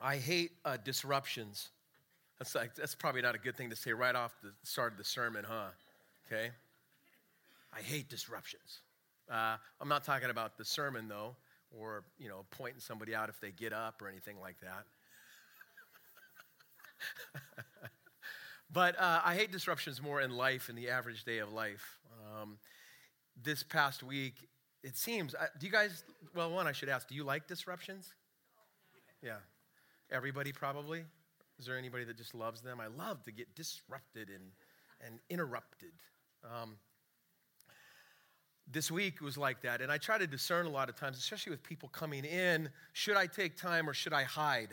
I hate uh, disruptions. That's, like, that's probably not a good thing to say right off the start of the sermon, huh? Okay? I hate disruptions. Uh, I'm not talking about the sermon, though, or, you know, pointing somebody out if they get up or anything like that. but uh, I hate disruptions more in life, in the average day of life. Um, this past week, it seems, uh, do you guys, well, one, I should ask, do you like disruptions? Yeah. Everybody probably? Is there anybody that just loves them? I love to get disrupted and, and interrupted. Um, this week was like that, and I try to discern a lot of times, especially with people coming in should I take time or should I hide?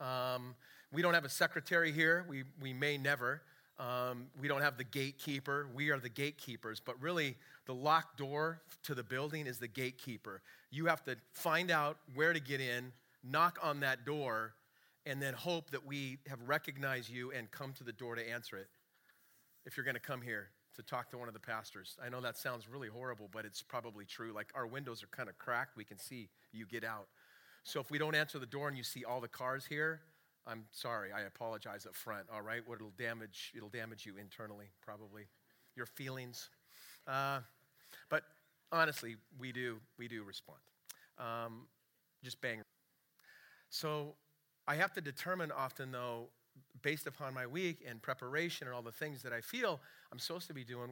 Um, we don't have a secretary here, we, we may never. Um, we don't have the gatekeeper. We are the gatekeepers. But really, the locked door to the building is the gatekeeper. You have to find out where to get in, knock on that door, and then hope that we have recognized you and come to the door to answer it if you're going to come here to talk to one of the pastors. I know that sounds really horrible, but it's probably true. Like our windows are kind of cracked, we can see you get out. So if we don't answer the door and you see all the cars here, I'm sorry. I apologize up front. All right, what it'll damage it'll damage you internally, probably your feelings. Uh, but honestly, we do we do respond. Um, just bang. So I have to determine often though, based upon my week and preparation and all the things that I feel I'm supposed to be doing.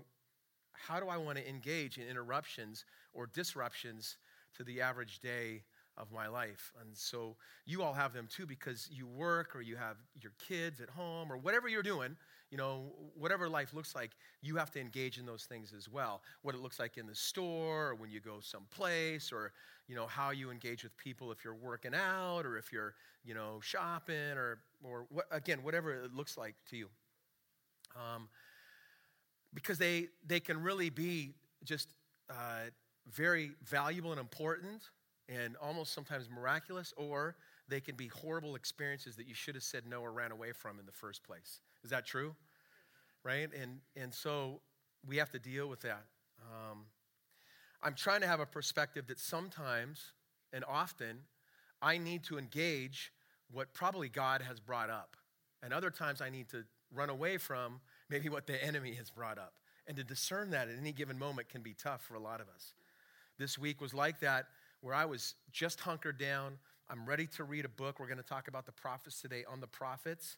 How do I want to engage in interruptions or disruptions to the average day of my life. And so you all have them too because you work or you have your kids at home or whatever you're doing, you know, whatever life looks like, you have to engage in those things as well. What it looks like in the store or when you go someplace or, you know, how you engage with people if you're working out or if you're, you know, shopping or, or what, again, whatever it looks like to you. Um, because they, they can really be just uh, very valuable and important and almost sometimes miraculous, or they can be horrible experiences that you should have said no or ran away from in the first place. Is that true? Right? And, and so we have to deal with that. Um, I'm trying to have a perspective that sometimes and often I need to engage what probably God has brought up. And other times I need to run away from maybe what the enemy has brought up. And to discern that at any given moment can be tough for a lot of us. This week was like that where I was just hunkered down. I'm ready to read a book. We're going to talk about the prophets today on the prophets.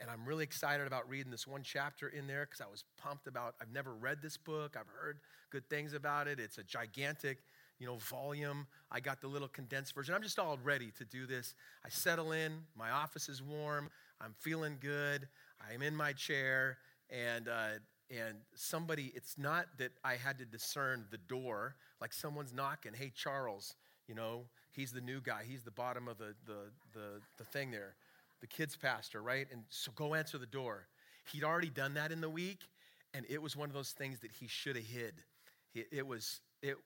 And I'm really excited about reading this one chapter in there because I was pumped about I've never read this book. I've heard good things about it. It's a gigantic, you know, volume. I got the little condensed version. I'm just all ready to do this. I settle in, my office is warm, I'm feeling good, I'm in my chair, and uh, and somebody, it's not that I had to discern the door, like someone's knocking, hey, Charles, you know, he's the new guy, he's the bottom of the, the, the, the thing there, the kids' pastor, right? And so go answer the door. He'd already done that in the week, and it was one of those things that he should have hid. It, was, it,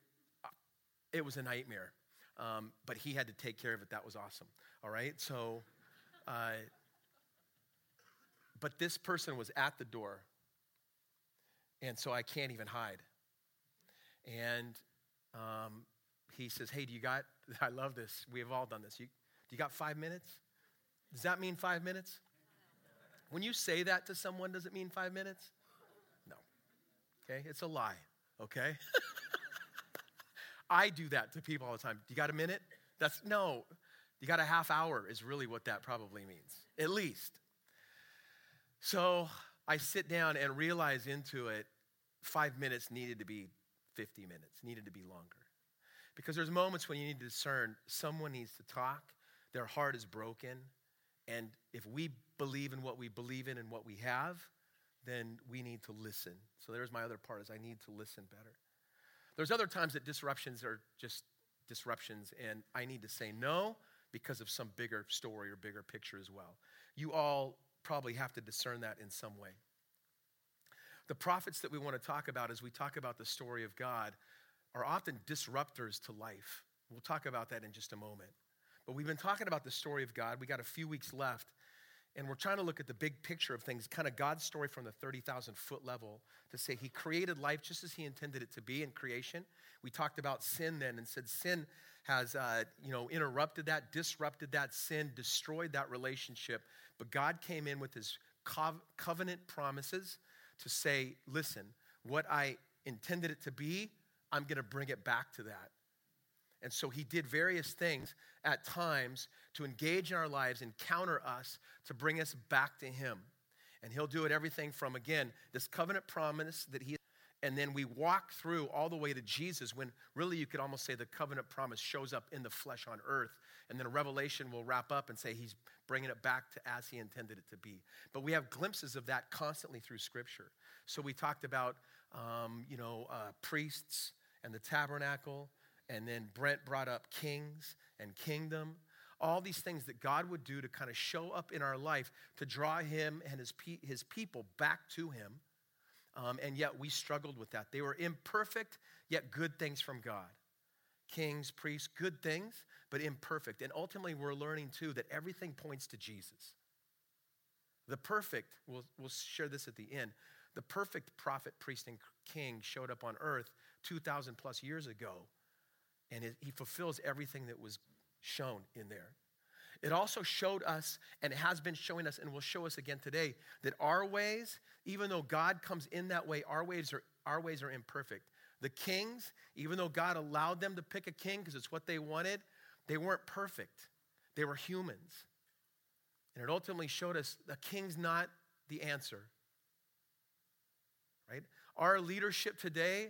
it was a nightmare, um, but he had to take care of it. That was awesome, all right? So, uh, but this person was at the door and so I can't even hide. And um, he says, Hey, do you got, I love this. We have all done this. You, do you got five minutes? Does that mean five minutes? When you say that to someone, does it mean five minutes? No. Okay? It's a lie. Okay? I do that to people all the time. Do you got a minute? That's no. You got a half hour, is really what that probably means, at least. So I sit down and realize into it five minutes needed to be 50 minutes, needed to be longer. Because there's moments when you need to discern someone needs to talk, their heart is broken, and if we believe in what we believe in and what we have, then we need to listen. So there's my other part is I need to listen better. There's other times that disruptions are just disruptions and I need to say no because of some bigger story or bigger picture as well. You all probably have to discern that in some way. The prophets that we want to talk about as we talk about the story of God are often disruptors to life. We'll talk about that in just a moment. But we've been talking about the story of God. We got a few weeks left, and we're trying to look at the big picture of things, kind of God's story from the 30,000 foot level to say He created life just as He intended it to be in creation. We talked about sin then and said sin has uh, you know, interrupted that, disrupted that sin, destroyed that relationship. But God came in with his covenant promises to say, listen, what I intended it to be, I'm going to bring it back to that. And so he did various things at times to engage in our lives, encounter us, to bring us back to him. And he'll do it everything from, again, this covenant promise that he, and then we walk through all the way to Jesus when really you could almost say the covenant promise shows up in the flesh on earth. And then a Revelation will wrap up and say he's bringing it back to as he intended it to be. But we have glimpses of that constantly through Scripture. So we talked about, um, you know, uh, priests and the tabernacle. And then Brent brought up kings and kingdom all these things that God would do to kind of show up in our life to draw him and his, pe- his people back to him. Um, and yet we struggled with that. They were imperfect, yet good things from God. Kings, priests, good things, but imperfect. And ultimately, we're learning too that everything points to Jesus. The perfect, we'll, we'll share this at the end, the perfect prophet, priest, and king showed up on earth 2,000 plus years ago. And it, he fulfills everything that was shown in there. It also showed us, and has been showing us, and will show us again today, that our ways, even though God comes in that way, our ways are, our ways are imperfect. The kings, even though God allowed them to pick a king because it's what they wanted, they weren't perfect. They were humans. And it ultimately showed us the king's not the answer. Right? Our leadership today,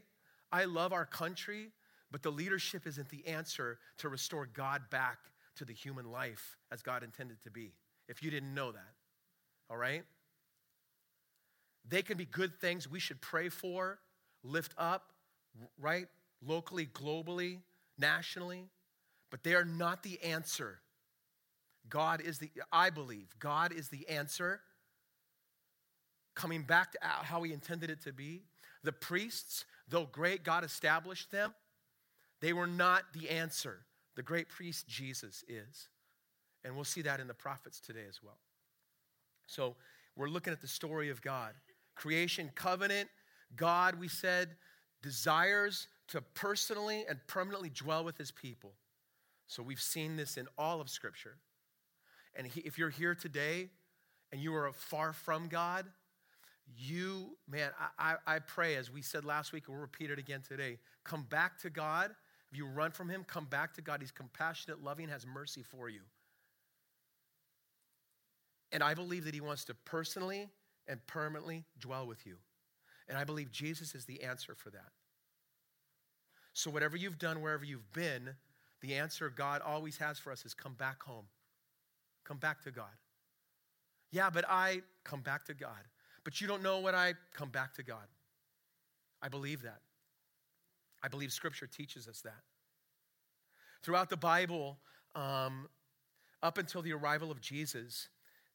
I love our country. But the leadership isn't the answer to restore God back to the human life as God intended to be. If you didn't know that, all right? They can be good things we should pray for, lift up, right? Locally, globally, nationally, but they are not the answer. God is the, I believe, God is the answer. Coming back to how He intended it to be. The priests, though great, God established them. They were not the answer. The great priest Jesus is. And we'll see that in the prophets today as well. So we're looking at the story of God. Creation covenant, God, we said, desires to personally and permanently dwell with his people. So we've seen this in all of Scripture. And he, if you're here today and you are far from God, you, man, I, I, I pray, as we said last week, and we'll repeat it again today, come back to God if you run from him, come back to God. He's compassionate, loving, has mercy for you. And I believe that he wants to personally and permanently dwell with you. And I believe Jesus is the answer for that. So, whatever you've done, wherever you've been, the answer God always has for us is come back home. Come back to God. Yeah, but I come back to God. But you don't know what I come back to God. I believe that. I believe Scripture teaches us that. Throughout the Bible, um, up until the arrival of Jesus,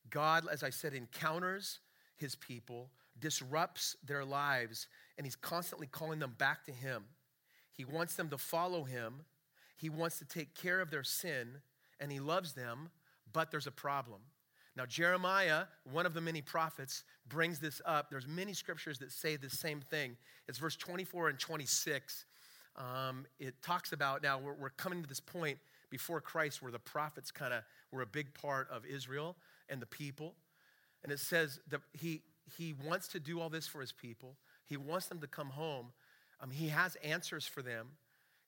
God, as I said, encounters his people, disrupts their lives, and he's constantly calling them back to him. He wants them to follow him, he wants to take care of their sin, and he loves them, but there's a problem. Now, Jeremiah, one of the many prophets, brings this up. There's many scriptures that say the same thing. It's verse 24 and 26 um, it talks about now we're, we're coming to this point before Christ where the prophets kind of were a big part of Israel and the people. And it says that he, he wants to do all this for his people, he wants them to come home. Um, he has answers for them.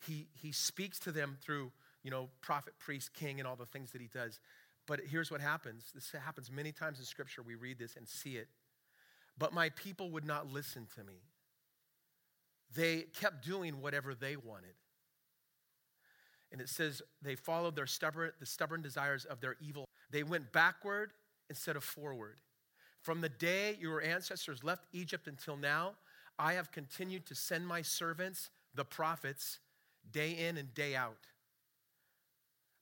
He, he speaks to them through, you know, prophet, priest, king, and all the things that he does. But here's what happens this happens many times in Scripture. We read this and see it. But my people would not listen to me. They kept doing whatever they wanted. And it says they followed their stubborn, the stubborn desires of their evil. They went backward instead of forward. From the day your ancestors left Egypt until now, I have continued to send my servants, the prophets, day in and day out.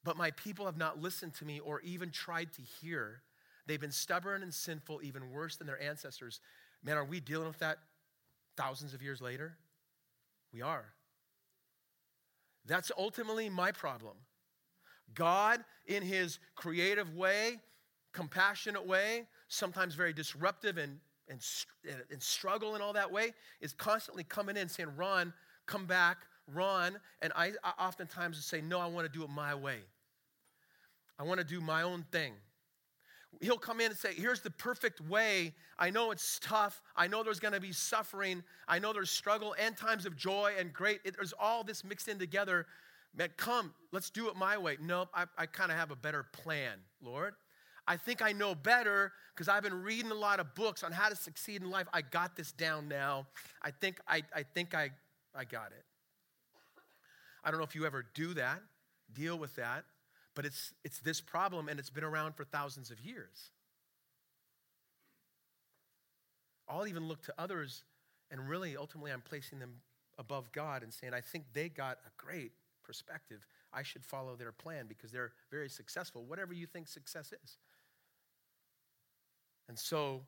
But my people have not listened to me or even tried to hear. They've been stubborn and sinful, even worse than their ancestors. Man, are we dealing with that thousands of years later? We are. That's ultimately my problem. God, in his creative way, compassionate way, sometimes very disruptive and, and, and struggle in all that way, is constantly coming in saying, Run, come back, run. and I, I oftentimes say, No, I want to do it my way. I want to do my own thing. He'll come in and say, Here's the perfect way. I know it's tough. I know there's going to be suffering. I know there's struggle and times of joy and great. It, there's all this mixed in together. Man, come, let's do it my way. Nope, I, I kind of have a better plan, Lord. I think I know better because I've been reading a lot of books on how to succeed in life. I got this down now. I think I, I think I, I got it. I don't know if you ever do that, deal with that. But it's, it's this problem, and it's been around for thousands of years. I'll even look to others, and really, ultimately, I'm placing them above God and saying, I think they got a great perspective. I should follow their plan because they're very successful, whatever you think success is. And so,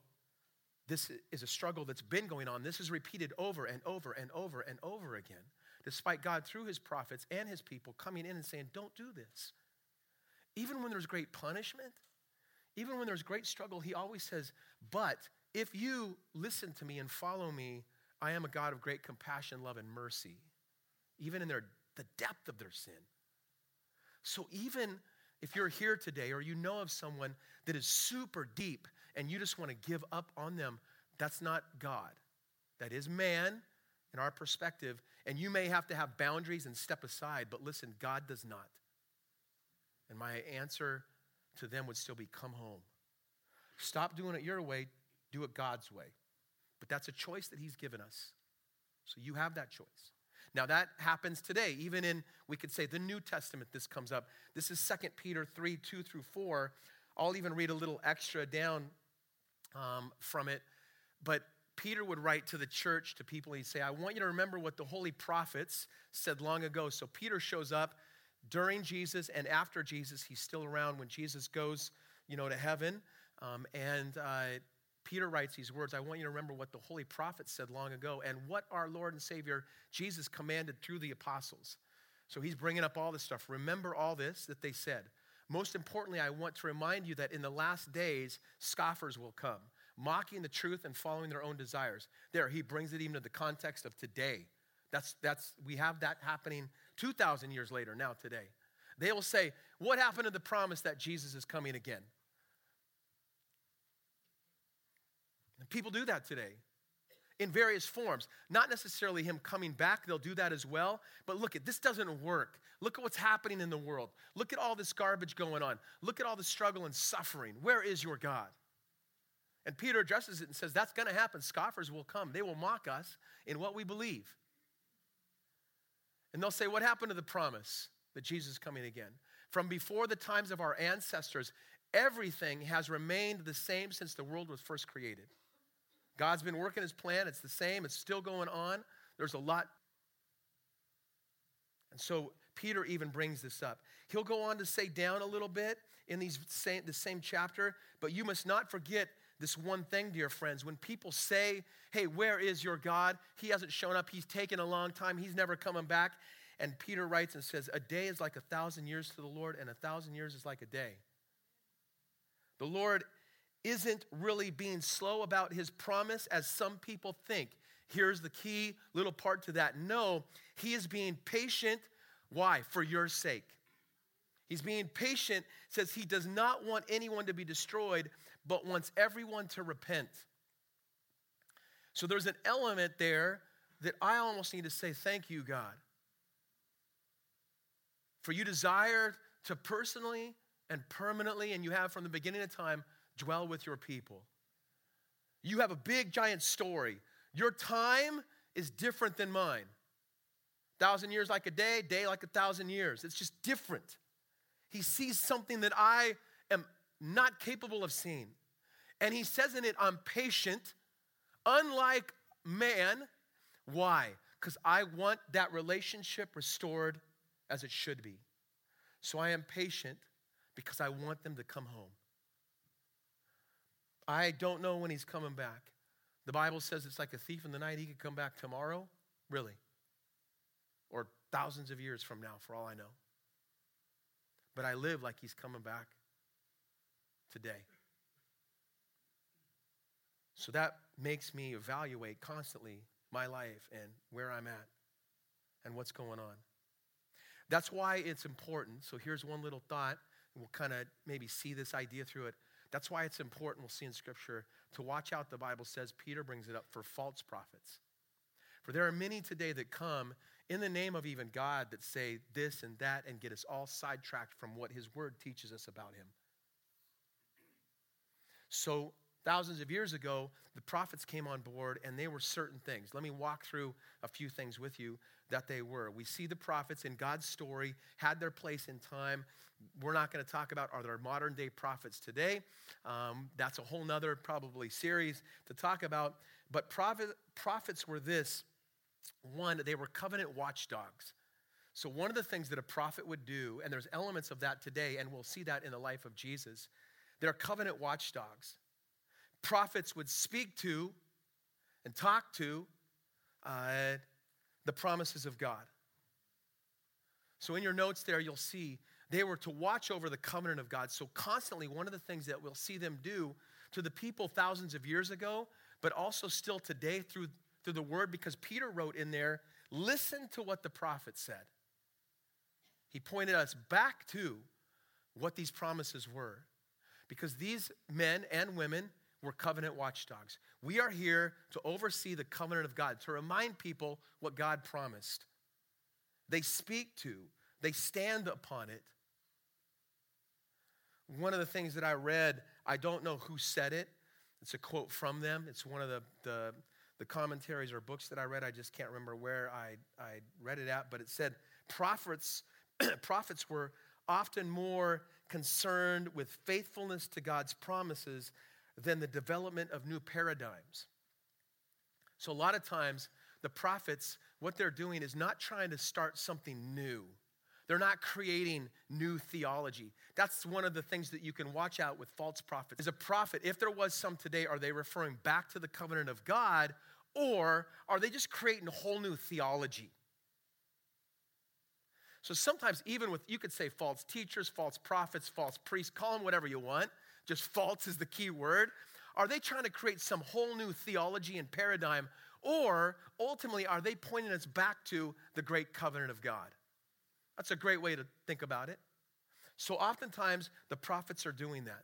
this is a struggle that's been going on. This is repeated over and over and over and over again, despite God, through his prophets and his people, coming in and saying, Don't do this. Even when there's great punishment, even when there's great struggle, he always says, But if you listen to me and follow me, I am a God of great compassion, love, and mercy, even in their, the depth of their sin. So even if you're here today or you know of someone that is super deep and you just want to give up on them, that's not God. That is man in our perspective. And you may have to have boundaries and step aside, but listen, God does not. And my answer to them would still be come home. Stop doing it your way, do it God's way. But that's a choice that He's given us. So you have that choice. Now that happens today, even in, we could say, the New Testament, this comes up. This is 2 Peter 3 2 through 4. I'll even read a little extra down um, from it. But Peter would write to the church, to people, he'd say, I want you to remember what the holy prophets said long ago. So Peter shows up during Jesus and after Jesus. He's still around when Jesus goes, you know, to heaven. Um, and uh, Peter writes these words I want you to remember what the holy prophets said long ago and what our Lord and Savior Jesus commanded through the apostles. So he's bringing up all this stuff. Remember all this that they said. Most importantly, I want to remind you that in the last days, scoffers will come, mocking the truth and following their own desires. There, he brings it even to the context of today. That's, that's, we have that happening 2,000 years later, now today. They will say, What happened to the promise that Jesus is coming again? And people do that today in various forms. Not necessarily him coming back, they'll do that as well. But look at this doesn't work. Look at what's happening in the world. Look at all this garbage going on. Look at all the struggle and suffering. Where is your God? And Peter addresses it and says, That's going to happen. Scoffers will come. They will mock us in what we believe. And they'll say, What happened to the promise that Jesus is coming again? From before the times of our ancestors, everything has remained the same since the world was first created. God's been working his plan, it's the same, it's still going on. There's a lot. And so Peter even brings this up. He'll go on to say down a little bit in these same, the same chapter, but you must not forget this one thing, dear friends. When people say, Hey, where is your God? He hasn't shown up. He's taken a long time. He's never coming back. And Peter writes and says, A day is like a thousand years to the Lord, and a thousand years is like a day. The Lord isn't really being slow about his promise as some people think. Here's the key little part to that. No, he is being patient. Why? For your sake. He's being patient, says he does not want anyone to be destroyed, but wants everyone to repent. So there's an element there that I almost need to say, Thank you, God. For you desire to personally and permanently, and you have from the beginning of time, dwell with your people. You have a big, giant story. Your time is different than mine. Thousand years like a day, day like a thousand years. It's just different. He sees something that I am not capable of seeing. And he says in it, I'm patient, unlike man. Why? Because I want that relationship restored as it should be. So I am patient because I want them to come home. I don't know when he's coming back. The Bible says it's like a thief in the night. He could come back tomorrow, really, or thousands of years from now, for all I know. But I live like he's coming back today. So that makes me evaluate constantly my life and where I'm at. and what's going on. That's why it's important. So here's one little thought. We'll kind of maybe see this idea through it. That's why it's important, we'll see in Scripture, to watch out, the Bible says, Peter brings it up, for false prophets. For there are many today that come in the name of even God that say this and that and get us all sidetracked from what His Word teaches us about Him. So, thousands of years ago, the prophets came on board and they were certain things. Let me walk through a few things with you that they were. We see the prophets in God's story had their place in time. We're not going to talk about are there modern day prophets today. Um, that's a whole nother probably series to talk about. But prophet, prophets were this one, they were covenant watchdogs. So, one of the things that a prophet would do, and there's elements of that today, and we'll see that in the life of Jesus, they're covenant watchdogs. Prophets would speak to and talk to uh, the promises of God. So, in your notes there, you'll see they were to watch over the covenant of God. So, constantly, one of the things that we'll see them do to the people thousands of years ago, but also still today through, through the word, because Peter wrote in there, listen to what the prophet said. He pointed us back to what these promises were. Because these men and women were covenant watchdogs. We are here to oversee the covenant of God, to remind people what God promised. They speak to, they stand upon it. One of the things that I read, I don't know who said it. It's a quote from them. It's one of the, the, the commentaries or books that I read. I just can't remember where I, I read it at, but it said prophets, prophets were often more concerned with faithfulness to God's promises than the development of new paradigms. So, a lot of times, the prophets, what they're doing is not trying to start something new. They're not creating new theology. That's one of the things that you can watch out with false prophets. Is a prophet, if there was some today, are they referring back to the covenant of God or are they just creating a whole new theology? So sometimes, even with, you could say false teachers, false prophets, false priests, call them whatever you want, just false is the key word. Are they trying to create some whole new theology and paradigm? Or ultimately, are they pointing us back to the great covenant of God? That's a great way to think about it. So oftentimes, the prophets are doing that.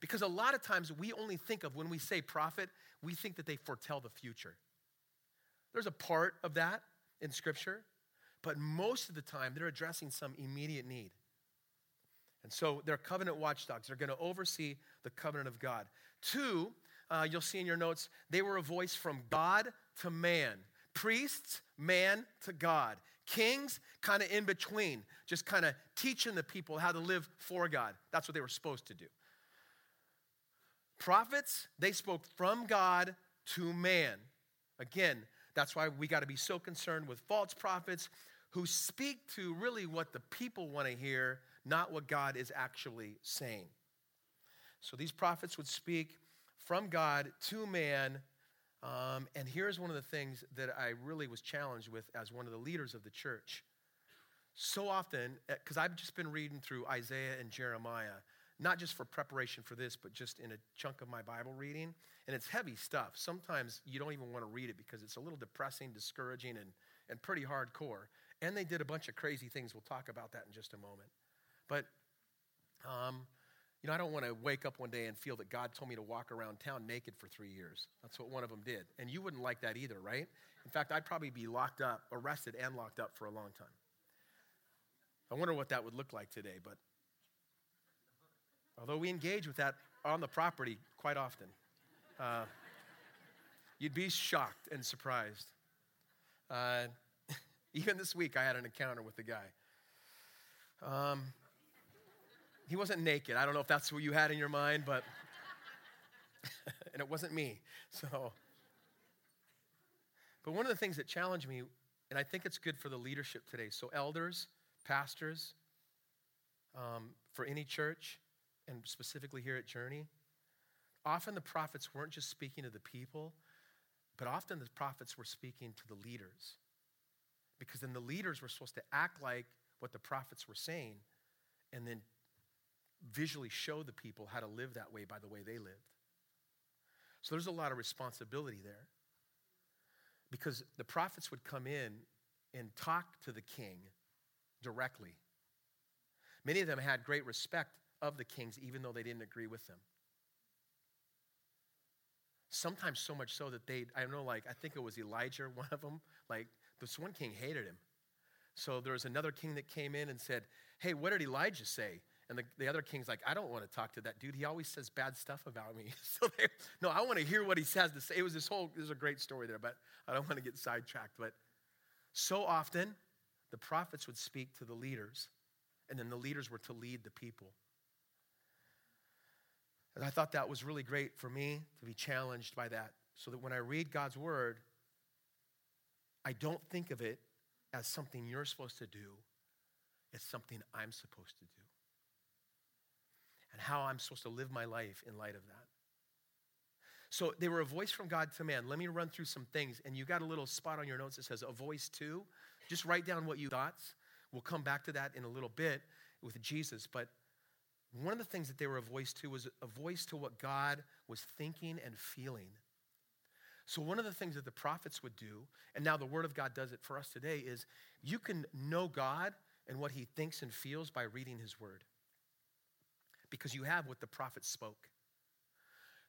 Because a lot of times we only think of when we say prophet, we think that they foretell the future. There's a part of that in Scripture, but most of the time they're addressing some immediate need. And so they're covenant watchdogs. They're going to oversee the covenant of God. Two, uh, you'll see in your notes, they were a voice from God to man. Priests, man to God. Kings, kind of in between, just kind of teaching the people how to live for God. That's what they were supposed to do. Prophets, they spoke from God to man. Again, that's why we got to be so concerned with false prophets who speak to really what the people want to hear not what God is actually saying. So these prophets would speak from God to man. Um, and here's one of the things that I really was challenged with as one of the leaders of the church. So often, because eh, I've just been reading through Isaiah and Jeremiah, not just for preparation for this, but just in a chunk of my Bible reading. And it's heavy stuff. Sometimes you don't even want to read it because it's a little depressing, discouraging, and, and pretty hardcore. And they did a bunch of crazy things. We'll talk about that in just a moment. But, um, you know, I don't want to wake up one day and feel that God told me to walk around town naked for three years. That's what one of them did. And you wouldn't like that either, right? In fact, I'd probably be locked up, arrested, and locked up for a long time. I wonder what that would look like today, but although we engage with that on the property quite often, uh, you'd be shocked and surprised. Uh, even this week, I had an encounter with a guy. Um, he wasn't naked. I don't know if that's what you had in your mind, but, and it wasn't me. So, but one of the things that challenged me, and I think it's good for the leadership today, so elders, pastors, um, for any church, and specifically here at Journey, often the prophets weren't just speaking to the people, but often the prophets were speaking to the leaders. Because then the leaders were supposed to act like what the prophets were saying and then visually show the people how to live that way by the way they lived. So there's a lot of responsibility there. Because the prophets would come in and talk to the king directly. Many of them had great respect of the kings, even though they didn't agree with them. Sometimes so much so that they, I know, like, I think it was Elijah, one of them, like, this one king hated him. So there was another king that came in and said, Hey, what did Elijah say? And the, the other king's like, I don't want to talk to that dude. He always says bad stuff about me. So they, no, I want to hear what he has to say. It was this whole, there's a great story there, but I don't want to get sidetracked. But so often, the prophets would speak to the leaders, and then the leaders were to lead the people. And I thought that was really great for me to be challenged by that, so that when I read God's word, I don't think of it as something you're supposed to do, it's something I'm supposed to do and how I'm supposed to live my life in light of that. So they were a voice from God to man. Let me run through some things. And you got a little spot on your notes that says a voice to. Just write down what you thoughts. We'll come back to that in a little bit with Jesus. But one of the things that they were a voice to was a voice to what God was thinking and feeling. So, one of the things that the prophets would do, and now the Word of God does it for us today, is you can know God and what He thinks and feels by reading His Word because you have what the prophets spoke.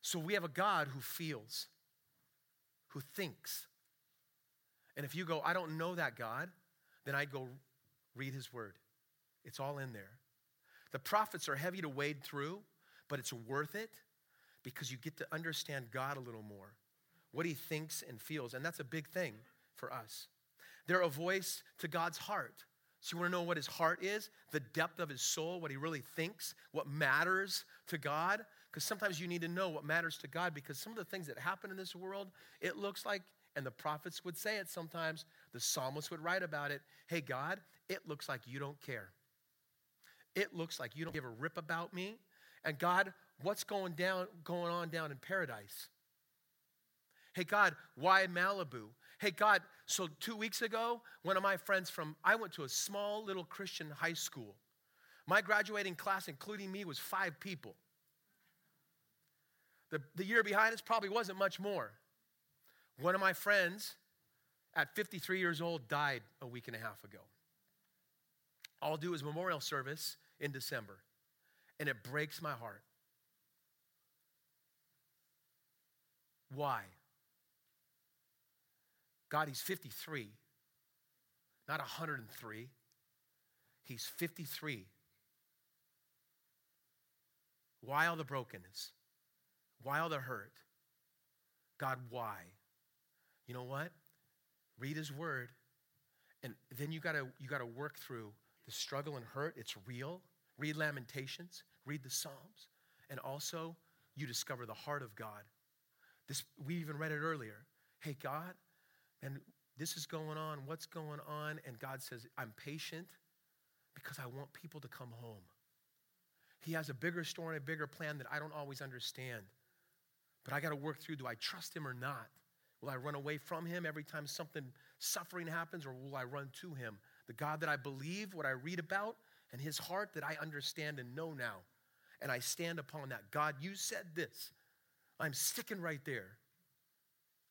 So we have a God who feels, who thinks. And if you go, I don't know that God, then I go read his word. It's all in there. The prophets are heavy to wade through, but it's worth it because you get to understand God a little more, what he thinks and feels. And that's a big thing for us. They're a voice to God's heart. So, you want to know what his heart is, the depth of his soul, what he really thinks, what matters to God? Because sometimes you need to know what matters to God because some of the things that happen in this world, it looks like, and the prophets would say it sometimes, the psalmist would write about it hey, God, it looks like you don't care. It looks like you don't give a rip about me. And God, what's going down going on down in paradise? Hey God, why Malibu? Hey, God, so two weeks ago, one of my friends from, I went to a small little Christian high school. My graduating class, including me, was five people. The, the year behind us probably wasn't much more. One of my friends, at 53 years old, died a week and a half ago. I'll do his memorial service in December, and it breaks my heart. Why? God, he's 53, not 103. He's 53. Why all the brokenness? Why all the hurt? God, why? You know what? Read his word, and then you gotta you gotta work through the struggle and hurt. It's real. Read Lamentations, read the Psalms, and also you discover the heart of God. This we even read it earlier. Hey, God, and this is going on, what's going on? And God says, I'm patient because I want people to come home. He has a bigger story and a bigger plan that I don't always understand. But I got to work through do I trust him or not? Will I run away from him every time something suffering happens, or will I run to him? The God that I believe, what I read about, and his heart that I understand and know now. And I stand upon that. God, you said this. I'm sticking right there.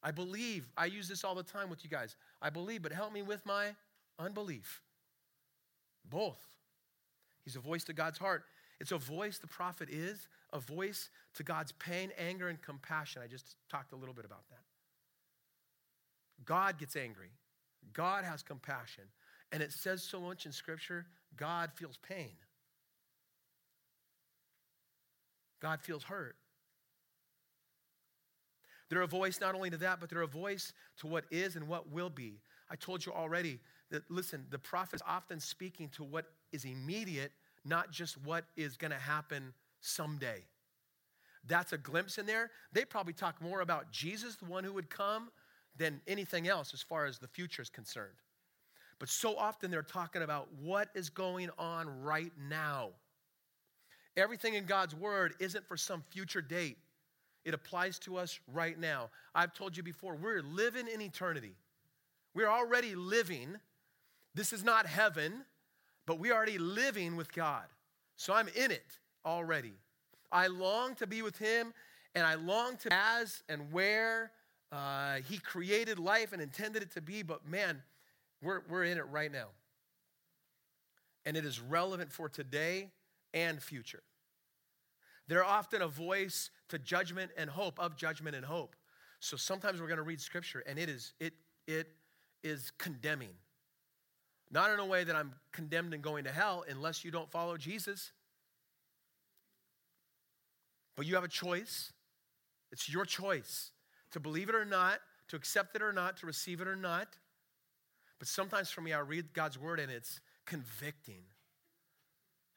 I believe. I use this all the time with you guys. I believe, but help me with my unbelief. Both. He's a voice to God's heart. It's a voice, the prophet is, a voice to God's pain, anger, and compassion. I just talked a little bit about that. God gets angry, God has compassion. And it says so much in Scripture God feels pain, God feels hurt. They're a voice not only to that, but they're a voice to what is and what will be. I told you already that, listen, the prophet's often speaking to what is immediate, not just what is going to happen someday. That's a glimpse in there. They probably talk more about Jesus, the one who would come, than anything else as far as the future is concerned. But so often they're talking about what is going on right now. Everything in God's word isn't for some future date. It applies to us right now. I've told you before, we're living in eternity. We're already living. This is not heaven, but we're already living with God. So I'm in it already. I long to be with Him, and I long to as and where uh, He created life and intended it to be. But man, We're, we're in it right now. And it is relevant for today and future. They're often a voice to judgment and hope, of judgment and hope. So sometimes we're going to read scripture and it is it it is condemning. Not in a way that I'm condemned and going to hell unless you don't follow Jesus. But you have a choice. It's your choice to believe it or not, to accept it or not, to receive it or not. But sometimes for me, I read God's word and it's convicting.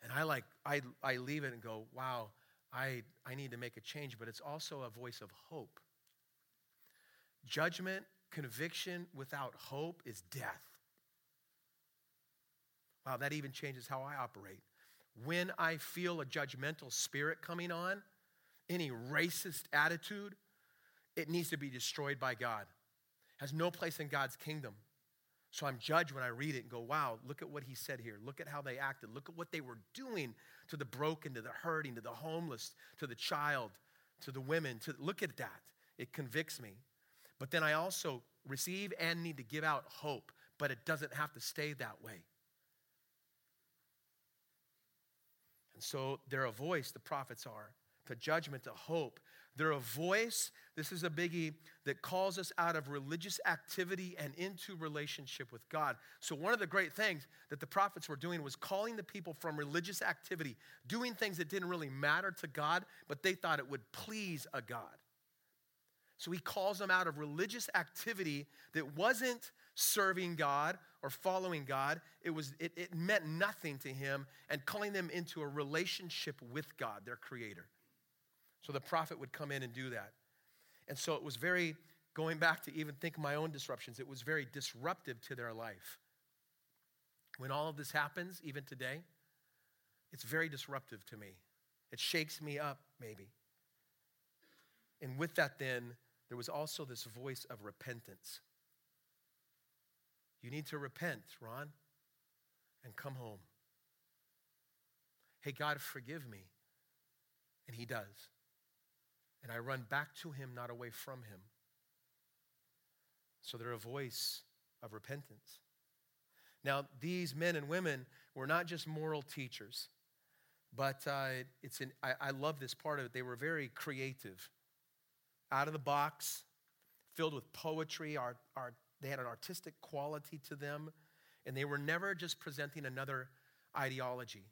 And I like, I, I leave it and go, wow, I, I need to make a change. But it's also a voice of hope. Judgment, conviction without hope is death. Wow, that even changes how I operate. When I feel a judgmental spirit coming on, any racist attitude, it needs to be destroyed by God. Has no place in God's kingdom. So I'm judged when I read it and go, wow, look at what he said here. Look at how they acted. Look at what they were doing to the broken, to the hurting, to the homeless, to the child, to the women. To, look at that. It convicts me. But then I also receive and need to give out hope, but it doesn't have to stay that way. And so they're a voice, the prophets are, to judgment, to hope. They're a voice, this is a biggie, that calls us out of religious activity and into relationship with God. So, one of the great things that the prophets were doing was calling the people from religious activity, doing things that didn't really matter to God, but they thought it would please a God. So, he calls them out of religious activity that wasn't serving God or following God. It, was, it, it meant nothing to him, and calling them into a relationship with God, their creator. So the prophet would come in and do that. And so it was very, going back to even think my own disruptions, it was very disruptive to their life. When all of this happens, even today, it's very disruptive to me. It shakes me up, maybe. And with that, then, there was also this voice of repentance. You need to repent, Ron, and come home. Hey, God, forgive me. And He does and I run back to him, not away from him. So they're a voice of repentance. Now, these men and women were not just moral teachers, but uh, it's an, I, I love this part of it. They were very creative, out of the box, filled with poetry. Art, art, they had an artistic quality to them, and they were never just presenting another ideology.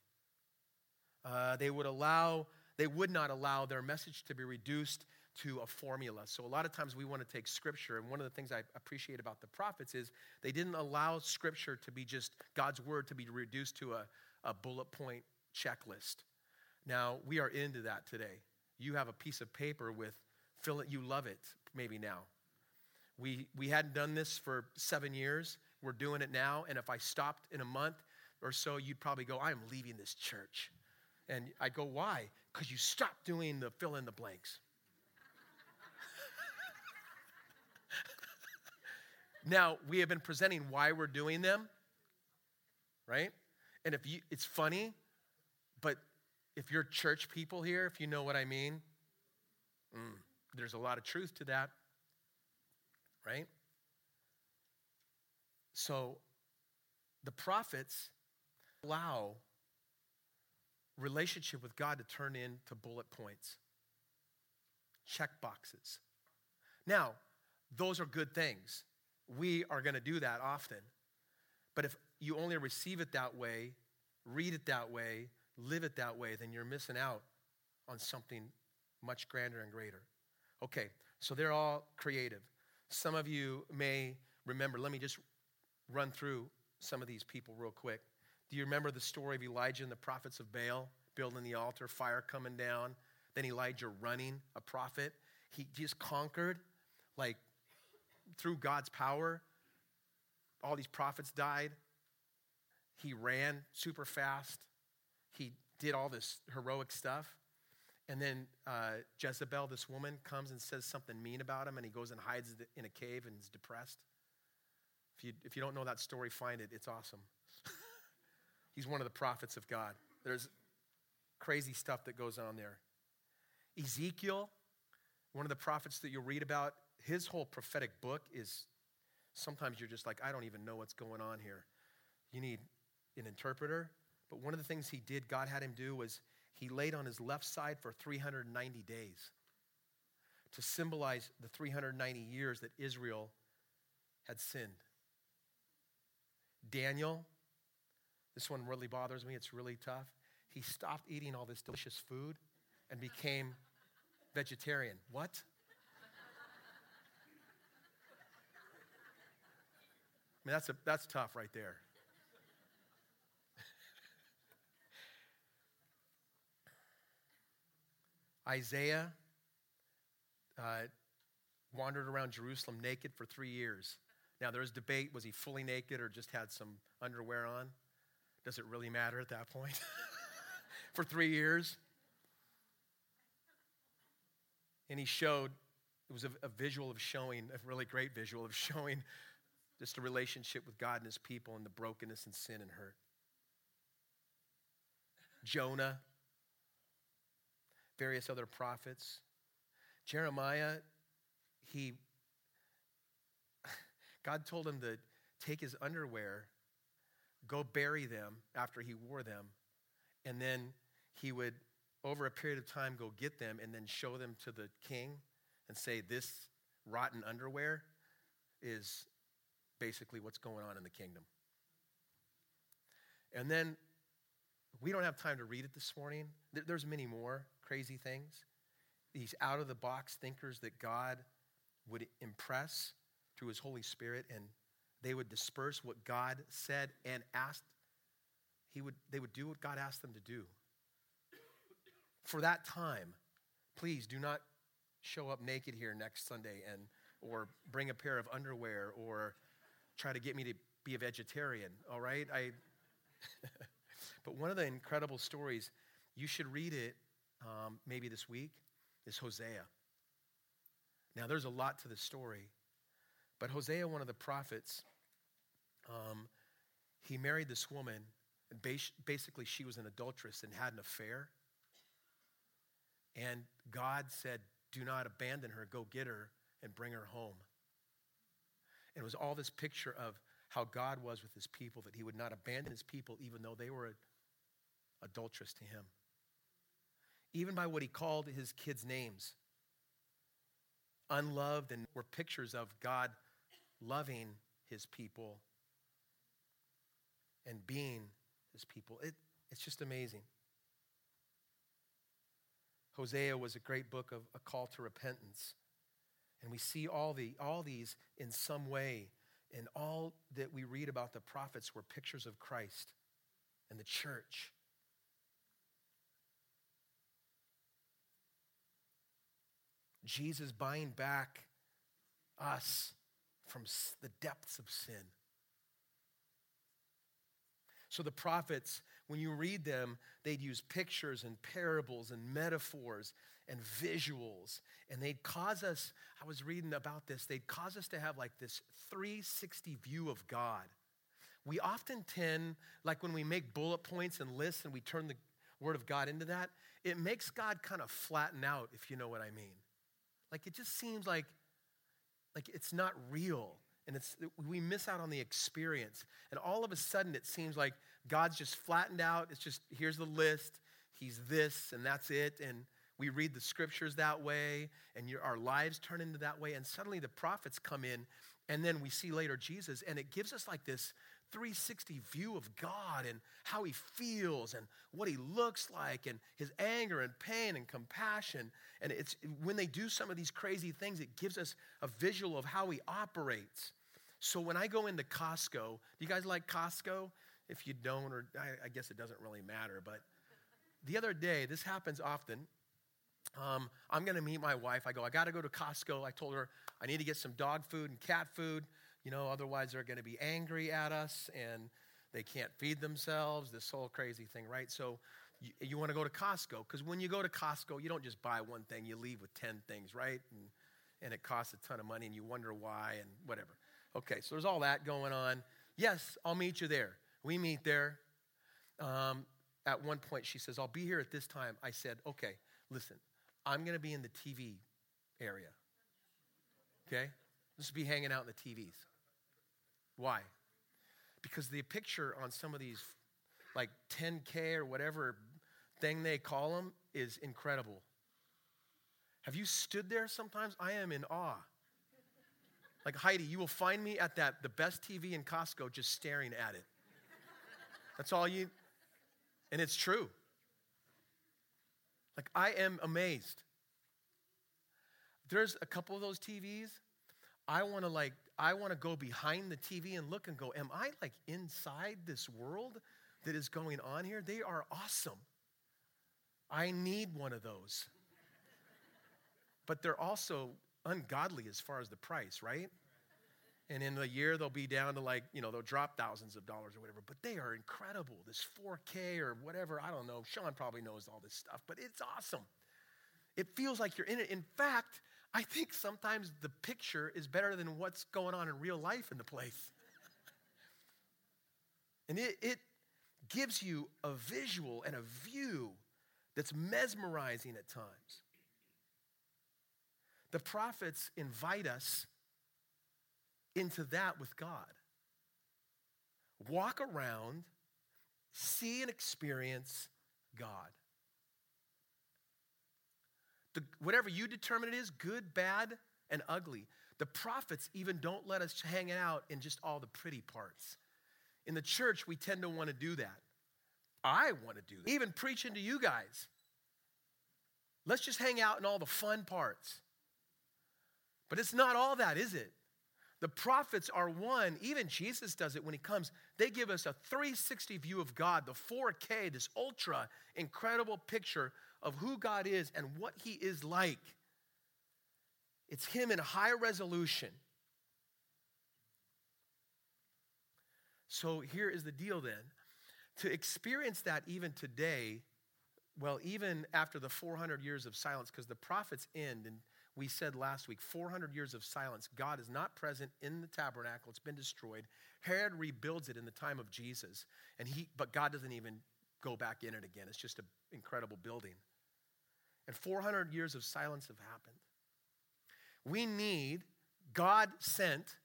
Uh, they would allow they would not allow their message to be reduced to a formula. So, a lot of times we want to take scripture, and one of the things I appreciate about the prophets is they didn't allow scripture to be just God's word to be reduced to a, a bullet point checklist. Now, we are into that today. You have a piece of paper with fill it, you love it, maybe now. We, we hadn't done this for seven years. We're doing it now. And if I stopped in a month or so, you'd probably go, I'm leaving this church. And I go, why? Because you stopped doing the fill in the blanks. now, we have been presenting why we're doing them, right? And if you, it's funny, but if you're church people here, if you know what I mean, mm, there's a lot of truth to that, right? So the prophets allow relationship with God to turn into bullet points, check boxes. Now, those are good things. We are going to do that often. But if you only receive it that way, read it that way, live it that way, then you're missing out on something much grander and greater. Okay, so they're all creative. Some of you may remember, let me just run through some of these people real quick. Do you remember the story of Elijah and the prophets of Baal building the altar, fire coming down? Then Elijah running, a prophet. He just conquered, like through God's power. All these prophets died. He ran super fast. He did all this heroic stuff. And then uh, Jezebel, this woman, comes and says something mean about him, and he goes and hides in a cave and is depressed. If you, if you don't know that story, find it. It's awesome. He's one of the prophets of God. There's crazy stuff that goes on there. Ezekiel, one of the prophets that you'll read about, his whole prophetic book is sometimes you're just like, I don't even know what's going on here. You need an interpreter. But one of the things he did, God had him do, was he laid on his left side for 390 days to symbolize the 390 years that Israel had sinned. Daniel, this one really bothers me, it's really tough. He stopped eating all this delicious food and became vegetarian. What? I mean, that's, a, that's tough right there. Isaiah uh, wandered around Jerusalem naked for three years. Now, there's debate was he fully naked or just had some underwear on? Does it really matter at that point? for three years. And he showed, it was a, a, visual of showing, a really great visual of showing just a relationship with God and his people and the brokenness and sin and hurt. Jonah, various other prophets. Jeremiah, he, God told him to take his underwear, go bury them after he wore them, and then he would, over a period of time, go get them and then show them to the king and say, This rotten underwear is basically what's going on in the kingdom. And then we don't have time to read it this morning. There's many more crazy things. These out of the box thinkers that God would impress through his Holy Spirit and they would disperse what God said and asked. He would, they would do what God asked them to do. For that time, please do not show up naked here next Sunday and or bring a pair of underwear or try to get me to be a vegetarian, all right? I But one of the incredible stories, you should read it um, maybe this week, is Hosea. Now, there's a lot to the story, but Hosea, one of the prophets, um, he married this woman, and basically she was an adulteress and had an affair. And God said, Do not abandon her, go get her and bring her home. And it was all this picture of how God was with his people, that he would not abandon his people even though they were adulterous to him. Even by what he called his kids' names. Unloved and were pictures of God loving his people and being his people. It, it's just amazing. Hosea was a great book of a call to repentance. And we see all, the, all these in some way, and all that we read about the prophets were pictures of Christ and the church. Jesus buying back us from the depths of sin. So the prophets, when you read them, they'd use pictures and parables and metaphors and visuals. And they'd cause us, I was reading about this, they'd cause us to have like this 360 view of God. We often tend, like when we make bullet points and lists and we turn the Word of God into that, it makes God kind of flatten out, if you know what I mean. Like it just seems like, like it's not real. And it's, we miss out on the experience. And all of a sudden, it seems like God's just flattened out. It's just, here's the list. He's this, and that's it. And we read the scriptures that way, and your, our lives turn into that way. And suddenly the prophets come in, and then we see later Jesus, and it gives us like this 360 view of God and how he feels and what he looks like and his anger and pain and compassion. And it's when they do some of these crazy things, it gives us a visual of how he operates. So when I go into Costco, do you guys like Costco? If you don't, or I, I guess it doesn't really matter, but the other day, this happens often. Um, I'm going to meet my wife. I go, I got to go to Costco. I told her I need to get some dog food and cat food. You know, otherwise they're going to be angry at us and they can't feed themselves. This whole crazy thing, right? So you, you want to go to Costco because when you go to Costco, you don't just buy one thing, you leave with 10 things, right? And, and it costs a ton of money and you wonder why and whatever. Okay, so there's all that going on. Yes, I'll meet you there. We meet there. Um, at one point, she says, I'll be here at this time. I said, okay, listen, I'm going to be in the TV area. Okay? Let's be hanging out in the TVs. Why? Because the picture on some of these, like 10K or whatever thing they call them, is incredible. Have you stood there sometimes? I am in awe. Like Heidi, you will find me at that the best TV in Costco just staring at it. That's all you and it's true. Like I am amazed. There's a couple of those TVs. I want to like I want to go behind the TV and look and go, am I like inside this world that is going on here? They are awesome. I need one of those. But they're also ungodly as far as the price, right? And in a year, they'll be down to like, you know, they'll drop thousands of dollars or whatever. But they are incredible. This 4K or whatever, I don't know. Sean probably knows all this stuff, but it's awesome. It feels like you're in it. In fact, I think sometimes the picture is better than what's going on in real life in the place. and it, it gives you a visual and a view that's mesmerizing at times. The prophets invite us into that with God. Walk around, see and experience God. The, whatever you determine it is, good, bad, and ugly. The prophets even don't let us hang out in just all the pretty parts. In the church, we tend to want to do that. I want to do that. Even preaching to you guys. Let's just hang out in all the fun parts. But it's not all that, is it? The prophets are one. Even Jesus does it when he comes. They give us a 360 view of God, the 4K, this ultra incredible picture of who God is and what he is like. It's him in high resolution. So here is the deal then. To experience that even today, well, even after the 400 years of silence, because the prophets end and we said last week 400 years of silence. God is not present in the tabernacle, it's been destroyed. Herod rebuilds it in the time of Jesus, and he, but God doesn't even go back in it again. It's just an incredible building. And 400 years of silence have happened. We need, God sent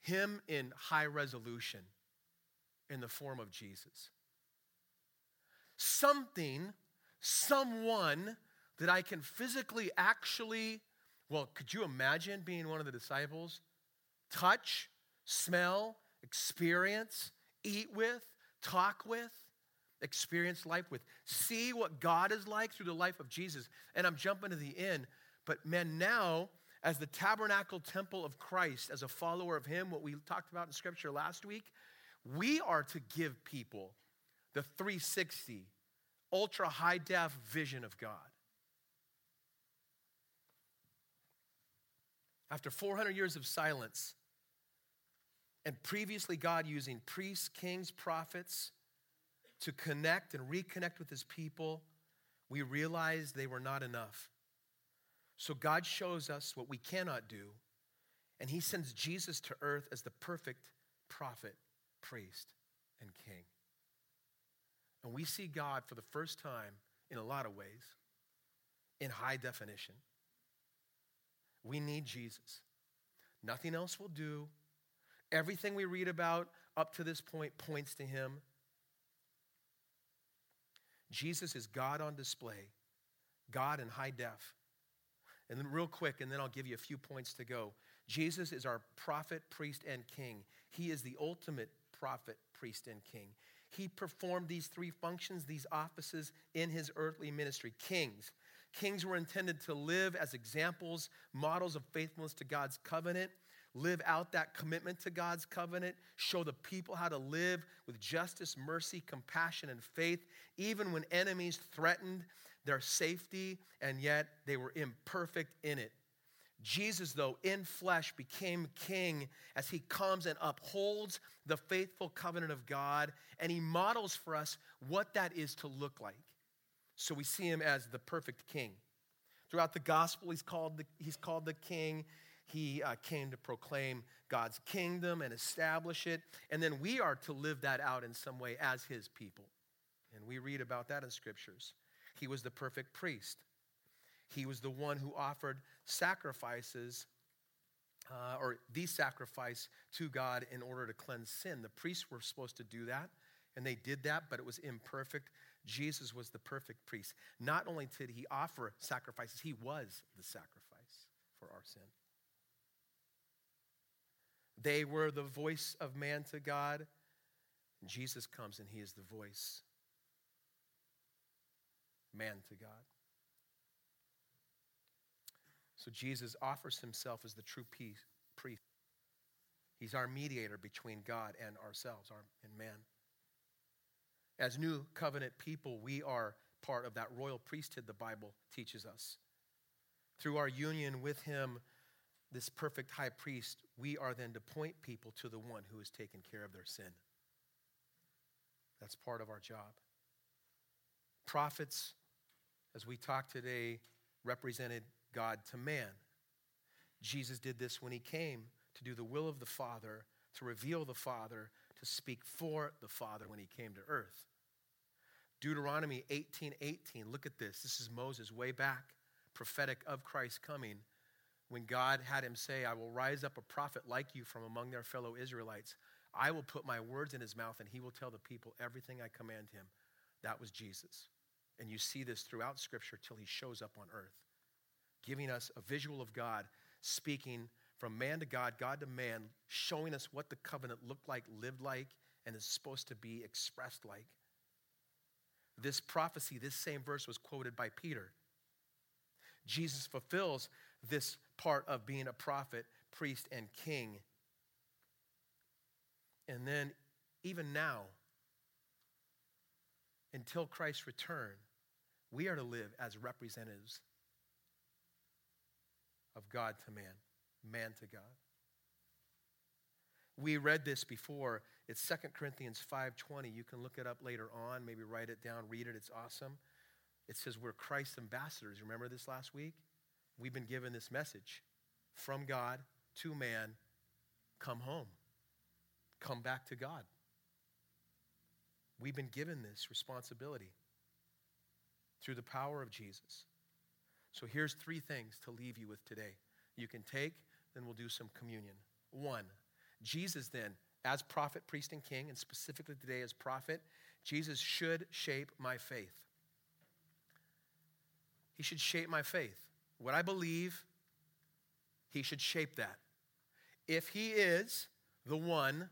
him in high resolution in the form of Jesus. Something, someone that I can physically actually, well, could you imagine being one of the disciples? Touch, smell, experience, eat with, talk with, experience life with, see what God is like through the life of Jesus. And I'm jumping to the end, but man, now, as the tabernacle temple of Christ, as a follower of Him, what we talked about in Scripture last week, we are to give people the 360, ultra high def vision of God. After 400 years of silence, and previously God using priests, kings, prophets to connect and reconnect with his people, we realized they were not enough. So God shows us what we cannot do, and he sends Jesus to earth as the perfect prophet, priest, and king. And we see God for the first time in a lot of ways in high definition. We need Jesus. Nothing else will do. Everything we read about up to this point points to him. Jesus is God on display, God in high def. And then, real quick, and then I'll give you a few points to go. Jesus is our prophet, priest, and king. He is the ultimate prophet, priest, and king. He performed these three functions, these offices in his earthly ministry. Kings, Kings were intended to live as examples, models of faithfulness to God's covenant, live out that commitment to God's covenant, show the people how to live with justice, mercy, compassion, and faith, even when enemies threatened their safety, and yet they were imperfect in it. Jesus, though, in flesh became king as he comes and upholds the faithful covenant of God, and he models for us what that is to look like. So we see him as the perfect king. Throughout the gospel, he's called the, he's called the king. He uh, came to proclaim God's kingdom and establish it. And then we are to live that out in some way as his people. And we read about that in scriptures. He was the perfect priest, he was the one who offered sacrifices uh, or the sacrifice to God in order to cleanse sin. The priests were supposed to do that, and they did that, but it was imperfect. Jesus was the perfect priest. Not only did he offer sacrifices, he was the sacrifice for our sin. They were the voice of man to God. Jesus comes and he is the voice man to God. So Jesus offers himself as the true peace, priest. He's our mediator between God and ourselves our, and man. As new covenant people, we are part of that royal priesthood the Bible teaches us. Through our union with him, this perfect high priest, we are then to point people to the one who has taken care of their sin. That's part of our job. Prophets, as we talk today, represented God to man. Jesus did this when he came to do the will of the Father, to reveal the Father, to speak for the Father when he came to earth. Deuteronomy 18 18, look at this. This is Moses way back, prophetic of Christ coming, when God had him say, I will rise up a prophet like you from among their fellow Israelites. I will put my words in his mouth, and he will tell the people everything I command him. That was Jesus. And you see this throughout Scripture till he shows up on earth, giving us a visual of God speaking from man to God, God to man, showing us what the covenant looked like, lived like, and is supposed to be expressed like. This prophecy, this same verse was quoted by Peter. Jesus fulfills this part of being a prophet, priest, and king. And then, even now, until Christ's return, we are to live as representatives of God to man, man to God. We read this before. It's 2 Corinthians 5:20. You can look it up later on, maybe write it down, read it. It's awesome. It says we're Christ's ambassadors. Remember this last week? We've been given this message from God to man, come home. Come back to God. We've been given this responsibility through the power of Jesus. So here's three things to leave you with today. You can take, then we'll do some communion. One, Jesus then, as prophet, priest, and king, and specifically today as prophet, Jesus should shape my faith. He should shape my faith. What I believe, he should shape that. If he is the one,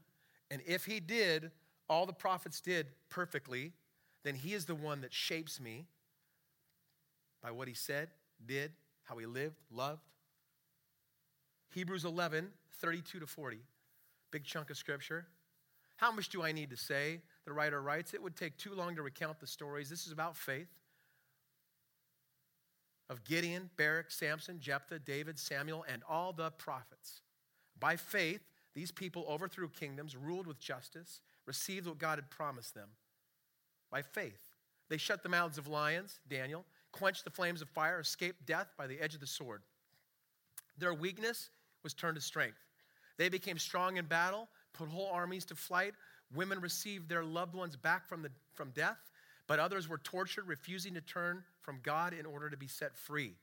and if he did all the prophets did perfectly, then he is the one that shapes me by what he said, did, how he lived, loved. Hebrews 11, 32 to 40. Big chunk of scripture. How much do I need to say? The writer writes, It would take too long to recount the stories. This is about faith of Gideon, Barak, Samson, Jephthah, David, Samuel, and all the prophets. By faith, these people overthrew kingdoms, ruled with justice, received what God had promised them. By faith, they shut the mouths of lions, Daniel, quenched the flames of fire, escaped death by the edge of the sword. Their weakness was turned to strength. They became strong in battle, put whole armies to flight. Women received their loved ones back from, the, from death, but others were tortured, refusing to turn from God in order to be set free.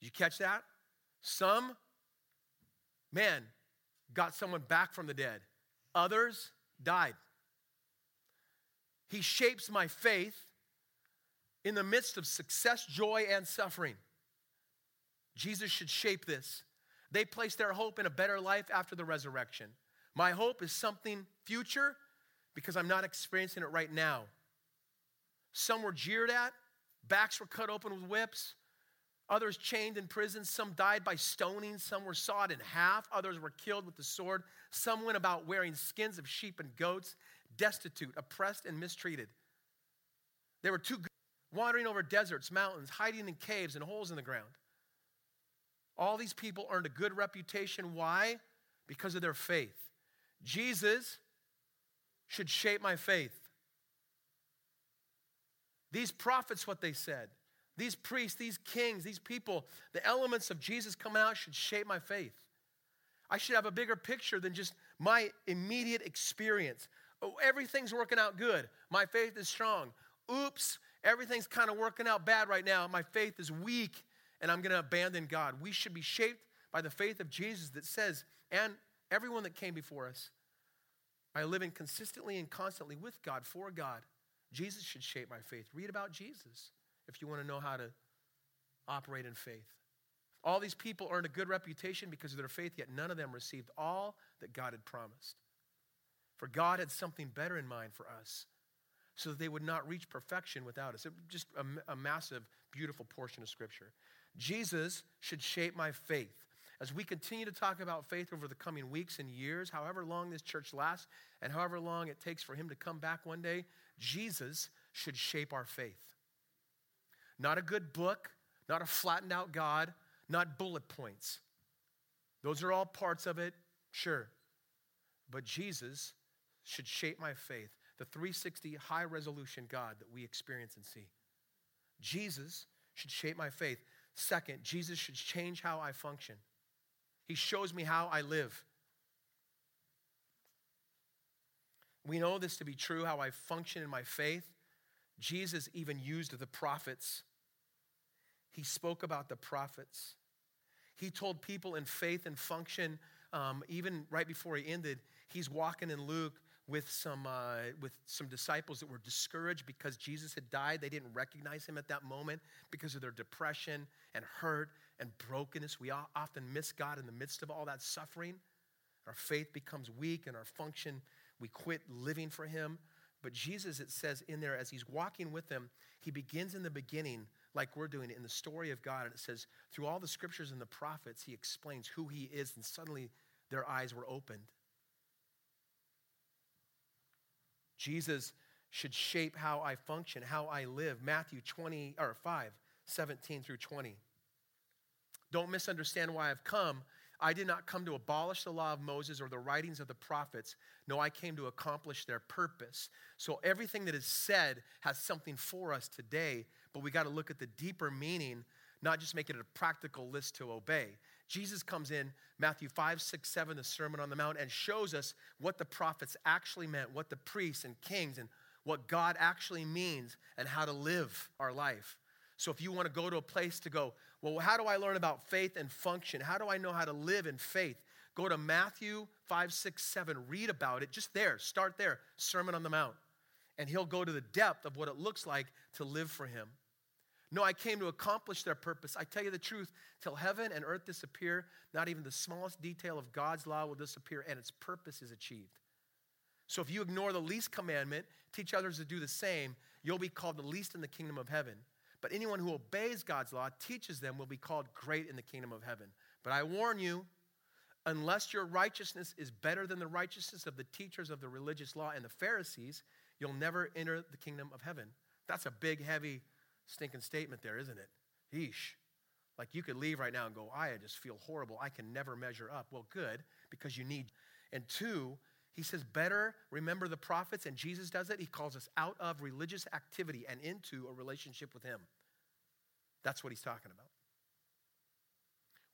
Did you catch that? Some, man, got someone back from the dead, others died. He shapes my faith in the midst of success, joy, and suffering. Jesus should shape this. They place their hope in a better life after the resurrection. My hope is something future because I'm not experiencing it right now. Some were jeered at, backs were cut open with whips, others chained in prison. Some died by stoning, some were sawed in half, others were killed with the sword. Some went about wearing skins of sheep and goats, destitute, oppressed, and mistreated. They were too good wandering over deserts, mountains, hiding in caves and holes in the ground. All these people earned a good reputation. Why? Because of their faith. Jesus should shape my faith. These prophets, what they said, these priests, these kings, these people, the elements of Jesus coming out should shape my faith. I should have a bigger picture than just my immediate experience. Oh, everything's working out good. My faith is strong. Oops, everything's kind of working out bad right now. My faith is weak and I'm going to abandon God. We should be shaped by the faith of Jesus that says, and everyone that came before us, by living consistently and constantly with God, for God, Jesus should shape my faith. Read about Jesus if you want to know how to operate in faith. All these people earned a good reputation because of their faith, yet none of them received all that God had promised. For God had something better in mind for us, so that they would not reach perfection without us. Just a, a massive, beautiful portion of Scripture. Jesus should shape my faith. As we continue to talk about faith over the coming weeks and years, however long this church lasts, and however long it takes for him to come back one day, Jesus should shape our faith. Not a good book, not a flattened out God, not bullet points. Those are all parts of it, sure. But Jesus should shape my faith, the 360 high resolution God that we experience and see. Jesus should shape my faith. Second, Jesus should change how I function. He shows me how I live. We know this to be true, how I function in my faith. Jesus even used the prophets. He spoke about the prophets. He told people in faith and function, um, even right before he ended, he's walking in Luke with some, uh, with some disciples that were discouraged because Jesus had died. They didn't recognize him at that moment because of their depression and hurt and brokenness. We often miss God in the midst of all that suffering. Our faith becomes weak and our function, we quit living for him. But Jesus, it says in there, as he's walking with them, he begins in the beginning, like we're doing in the story of God. And it says, through all the scriptures and the prophets, he explains who he is, and suddenly their eyes were opened. Jesus should shape how I function, how I live. Matthew 20 or 5, 17 through 20. Don't misunderstand why I've come. I did not come to abolish the law of Moses or the writings of the prophets. No, I came to accomplish their purpose. So everything that is said has something for us today, but we got to look at the deeper meaning, not just make it a practical list to obey. Jesus comes in, Matthew 5, 6, 7, the Sermon on the Mount, and shows us what the prophets actually meant, what the priests and kings and what God actually means, and how to live our life. So if you want to go to a place to go, well, how do I learn about faith and function? How do I know how to live in faith? Go to Matthew 5, 6, 7, read about it. Just there, start there, Sermon on the Mount. And he'll go to the depth of what it looks like to live for him. No, I came to accomplish their purpose. I tell you the truth, till heaven and earth disappear, not even the smallest detail of God's law will disappear, and its purpose is achieved. So if you ignore the least commandment, teach others to do the same, you'll be called the least in the kingdom of heaven. But anyone who obeys God's law, teaches them, will be called great in the kingdom of heaven. But I warn you, unless your righteousness is better than the righteousness of the teachers of the religious law and the Pharisees, you'll never enter the kingdom of heaven. That's a big, heavy, stinking statement there, isn't it? Yeesh. Like you could leave right now and go, I just feel horrible. I can never measure up. Well, good, because you need. And two, he says, better remember the prophets, and Jesus does it. He calls us out of religious activity and into a relationship with Him. That's what he's talking about.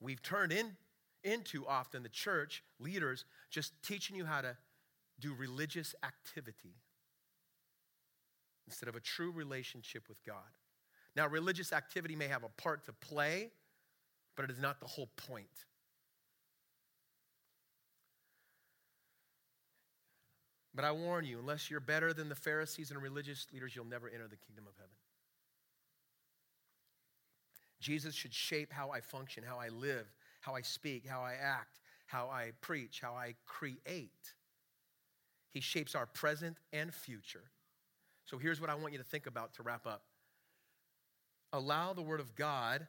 We've turned in, into often the church leaders just teaching you how to do religious activity instead of a true relationship with God. Now, religious activity may have a part to play, but it is not the whole point. But I warn you, unless you're better than the Pharisees and religious leaders, you'll never enter the kingdom of heaven. Jesus should shape how I function, how I live, how I speak, how I act, how I preach, how I create. He shapes our present and future. So here's what I want you to think about to wrap up allow the Word of God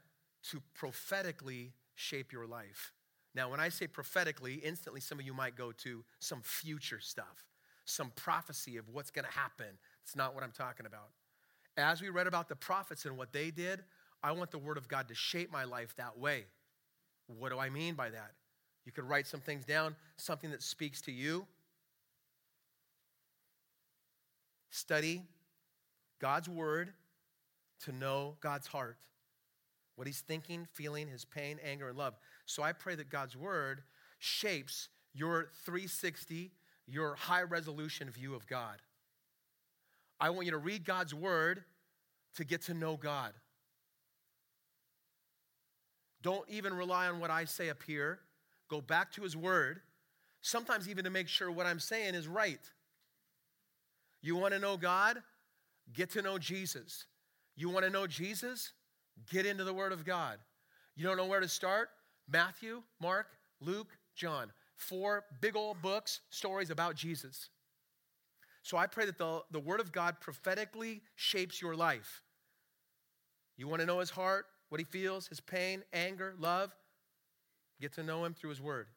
to prophetically shape your life. Now, when I say prophetically, instantly some of you might go to some future stuff some prophecy of what's going to happen. It's not what I'm talking about. As we read about the prophets and what they did, I want the Word of God to shape my life that way. What do I mean by that? You could write some things down, something that speaks to you. Study God's Word to know God's heart, what He's thinking, feeling, His pain, anger, and love. So I pray that God's Word shapes your 360 your high resolution view of God. I want you to read God's word to get to know God. Don't even rely on what I say up here. Go back to His Word, sometimes even to make sure what I'm saying is right. You want to know God? Get to know Jesus. You want to know Jesus? Get into the Word of God. You don't know where to start? Matthew, Mark, Luke, John. Four big old books, stories about Jesus. So I pray that the, the Word of God prophetically shapes your life. You want to know His heart, what He feels, His pain, anger, love? Get to know Him through His Word.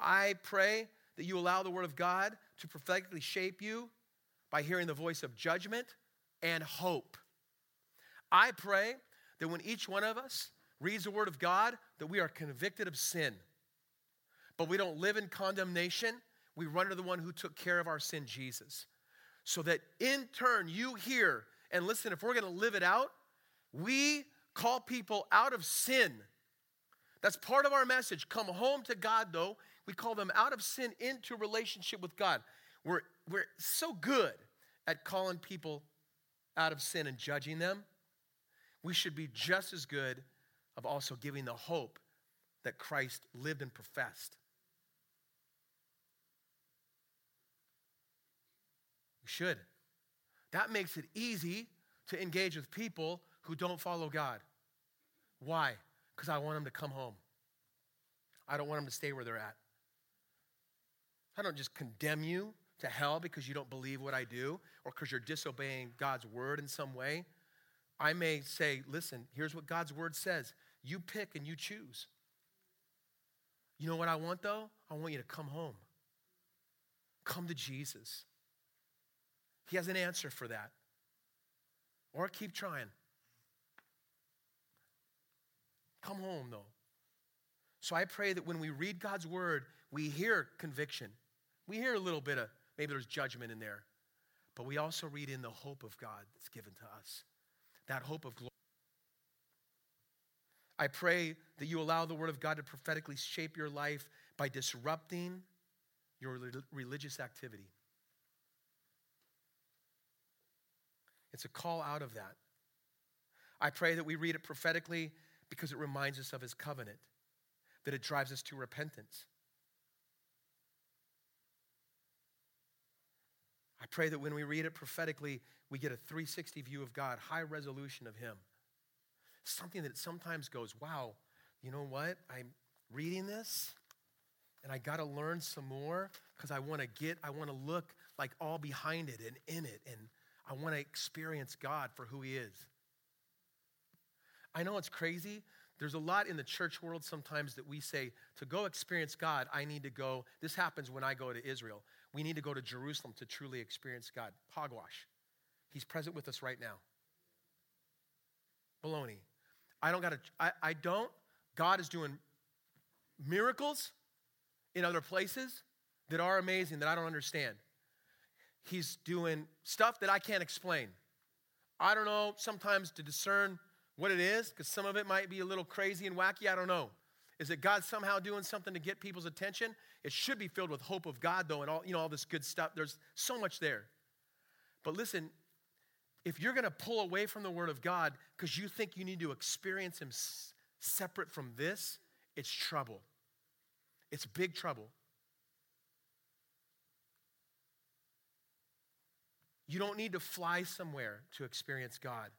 I pray that you allow the Word of God to prophetically shape you by hearing the voice of judgment and hope. I pray that when each one of us reads the Word of God, that we are convicted of sin. But we don't live in condemnation. We run to the one who took care of our sin, Jesus. So that in turn, you hear and listen, if we're going to live it out, we call people out of sin. That's part of our message. Come home to God, though. We call them out of sin into relationship with God. We're, we're so good at calling people out of sin and judging them. We should be just as good of also giving the hope that Christ lived and professed. We should. That makes it easy to engage with people who don't follow God. Why? Because I want them to come home. I don't want them to stay where they're at. I don't just condemn you to hell because you don't believe what I do or because you're disobeying God's word in some way. I may say, listen, here's what God's word says. You pick and you choose. You know what I want though? I want you to come home. Come to Jesus. He has an answer for that. Or keep trying. Come home though. So I pray that when we read God's word, we hear conviction. We hear a little bit of maybe there's judgment in there. But we also read in the hope of God that's given to us. That hope of glory. I pray that you allow the Word of God to prophetically shape your life by disrupting your religious activity. It's a call out of that. I pray that we read it prophetically because it reminds us of His covenant, that it drives us to repentance. I pray that when we read it prophetically, we get a 360 view of God, high resolution of Him something that sometimes goes, wow, you know what? I'm reading this and I got to learn some more because I want to get, I want to look like all behind it and in it. And I want to experience God for who He is. I know it's crazy. There's a lot in the church world sometimes that we say, to go experience God, I need to go. This happens when I go to Israel. We need to go to Jerusalem to truly experience God. Hogwash. He's present with us right now. Baloney. I don't got to, I, I don't. God is doing miracles in other places that are amazing that I don't understand. He's doing stuff that I can't explain. I don't know sometimes to discern what it is because some of it might be a little crazy and wacky. I don't know. Is it God somehow doing something to get people's attention? It should be filled with hope of God, though, and all, you know, all this good stuff. There's so much there. But listen, if you're going to pull away from the Word of God because you think you need to experience Him s- separate from this, it's trouble. It's big trouble. You don't need to fly somewhere to experience God.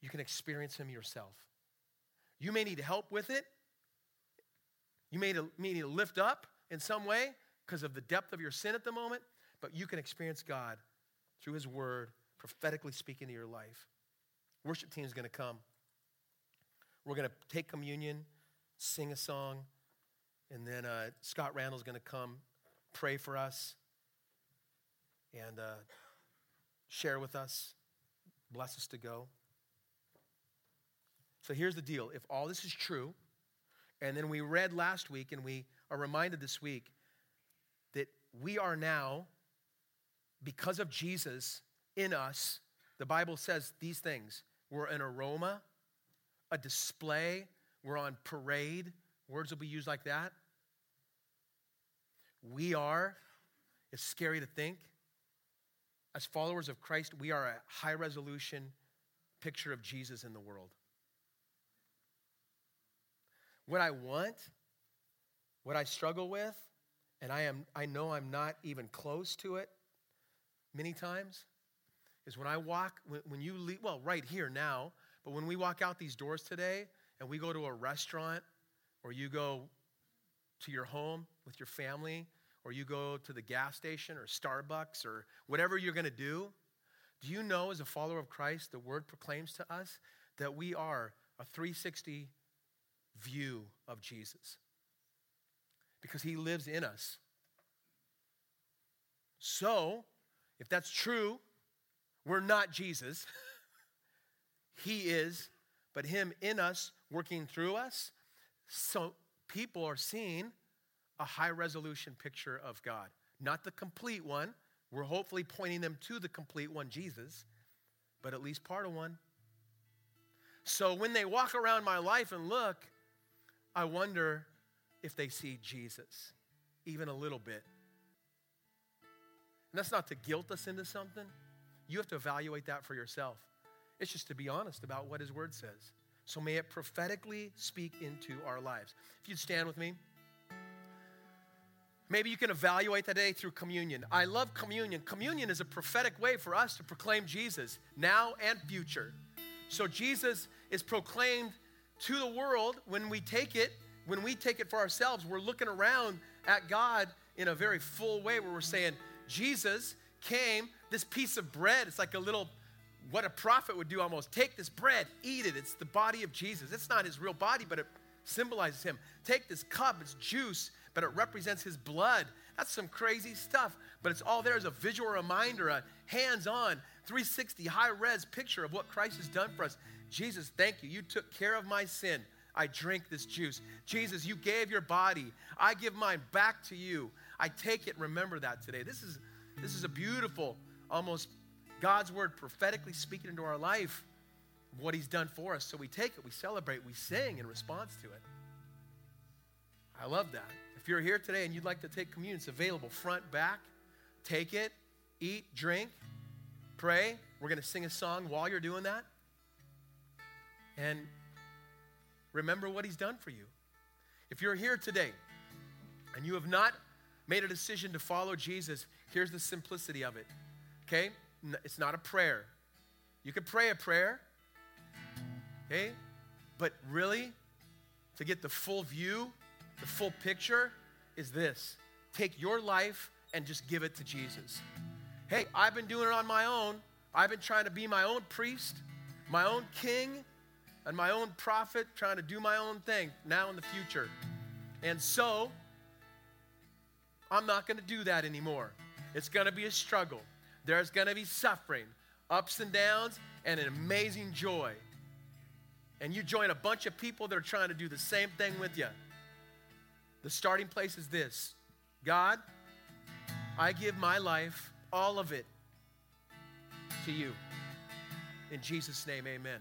You can experience Him yourself. You may need help with it. You may need to lift up in some way because of the depth of your sin at the moment, but you can experience God through His Word prophetically speaking to your life. Worship team is going to come. We're going to take communion, sing a song, and then uh, Scott Randall's going to come pray for us and uh, share with us, bless us to go. So here's the deal if all this is true, and then we read last week and we are reminded this week that we are now, because of Jesus, in us, the Bible says these things. We're an aroma, a display, we're on parade. Words will be used like that. We are, it's scary to think, as followers of Christ, we are a high resolution picture of Jesus in the world. What I want, what I struggle with, and I am I know I'm not even close to it many times is when I walk when, when you leave well right here now, but when we walk out these doors today and we go to a restaurant or you go to your home with your family or you go to the gas station or Starbucks or whatever you're going to do, do you know as a follower of Christ the word proclaims to us that we are a 360 view of Jesus? because he lives in us. So, if that's true, we're not Jesus. he is, but him in us, working through us. So, people are seeing a high resolution picture of God. Not the complete one. We're hopefully pointing them to the complete one, Jesus, but at least part of one. So when they walk around my life and look, I wonder if they see Jesus, even a little bit. And that's not to guilt us into something. You have to evaluate that for yourself. It's just to be honest about what His Word says. So may it prophetically speak into our lives. If you'd stand with me. Maybe you can evaluate today through communion. I love communion. Communion is a prophetic way for us to proclaim Jesus now and future. So Jesus is proclaimed to the world when we take it when we take it for ourselves, we're looking around at God in a very full way where we're saying, Jesus came, this piece of bread, it's like a little, what a prophet would do almost. Take this bread, eat it. It's the body of Jesus. It's not his real body, but it symbolizes him. Take this cup, it's juice, but it represents his blood. That's some crazy stuff, but it's all there as a visual reminder, a hands on, 360 high res picture of what Christ has done for us. Jesus, thank you. You took care of my sin. I drink this juice. Jesus, you gave your body. I give mine back to you. I take it. Remember that today. This is, this is a beautiful, almost God's word prophetically speaking into our life, what he's done for us. So we take it, we celebrate, we sing in response to it. I love that. If you're here today and you'd like to take communion, it's available front, back. Take it, eat, drink, pray. We're going to sing a song while you're doing that. And remember what he's done for you. If you're here today and you have not made a decision to follow Jesus, here's the simplicity of it. Okay? It's not a prayer. You can pray a prayer, okay? But really, to get the full view, the full picture, is this take your life and just give it to Jesus. Hey, I've been doing it on my own. I've been trying to be my own priest, my own king, and my own prophet, trying to do my own thing now in the future. And so, I'm not going to do that anymore. It's going to be a struggle. There's going to be suffering, ups and downs, and an amazing joy. And you join a bunch of people that are trying to do the same thing with you. The starting place is this God, I give my life, all of it, to you. In Jesus' name, amen.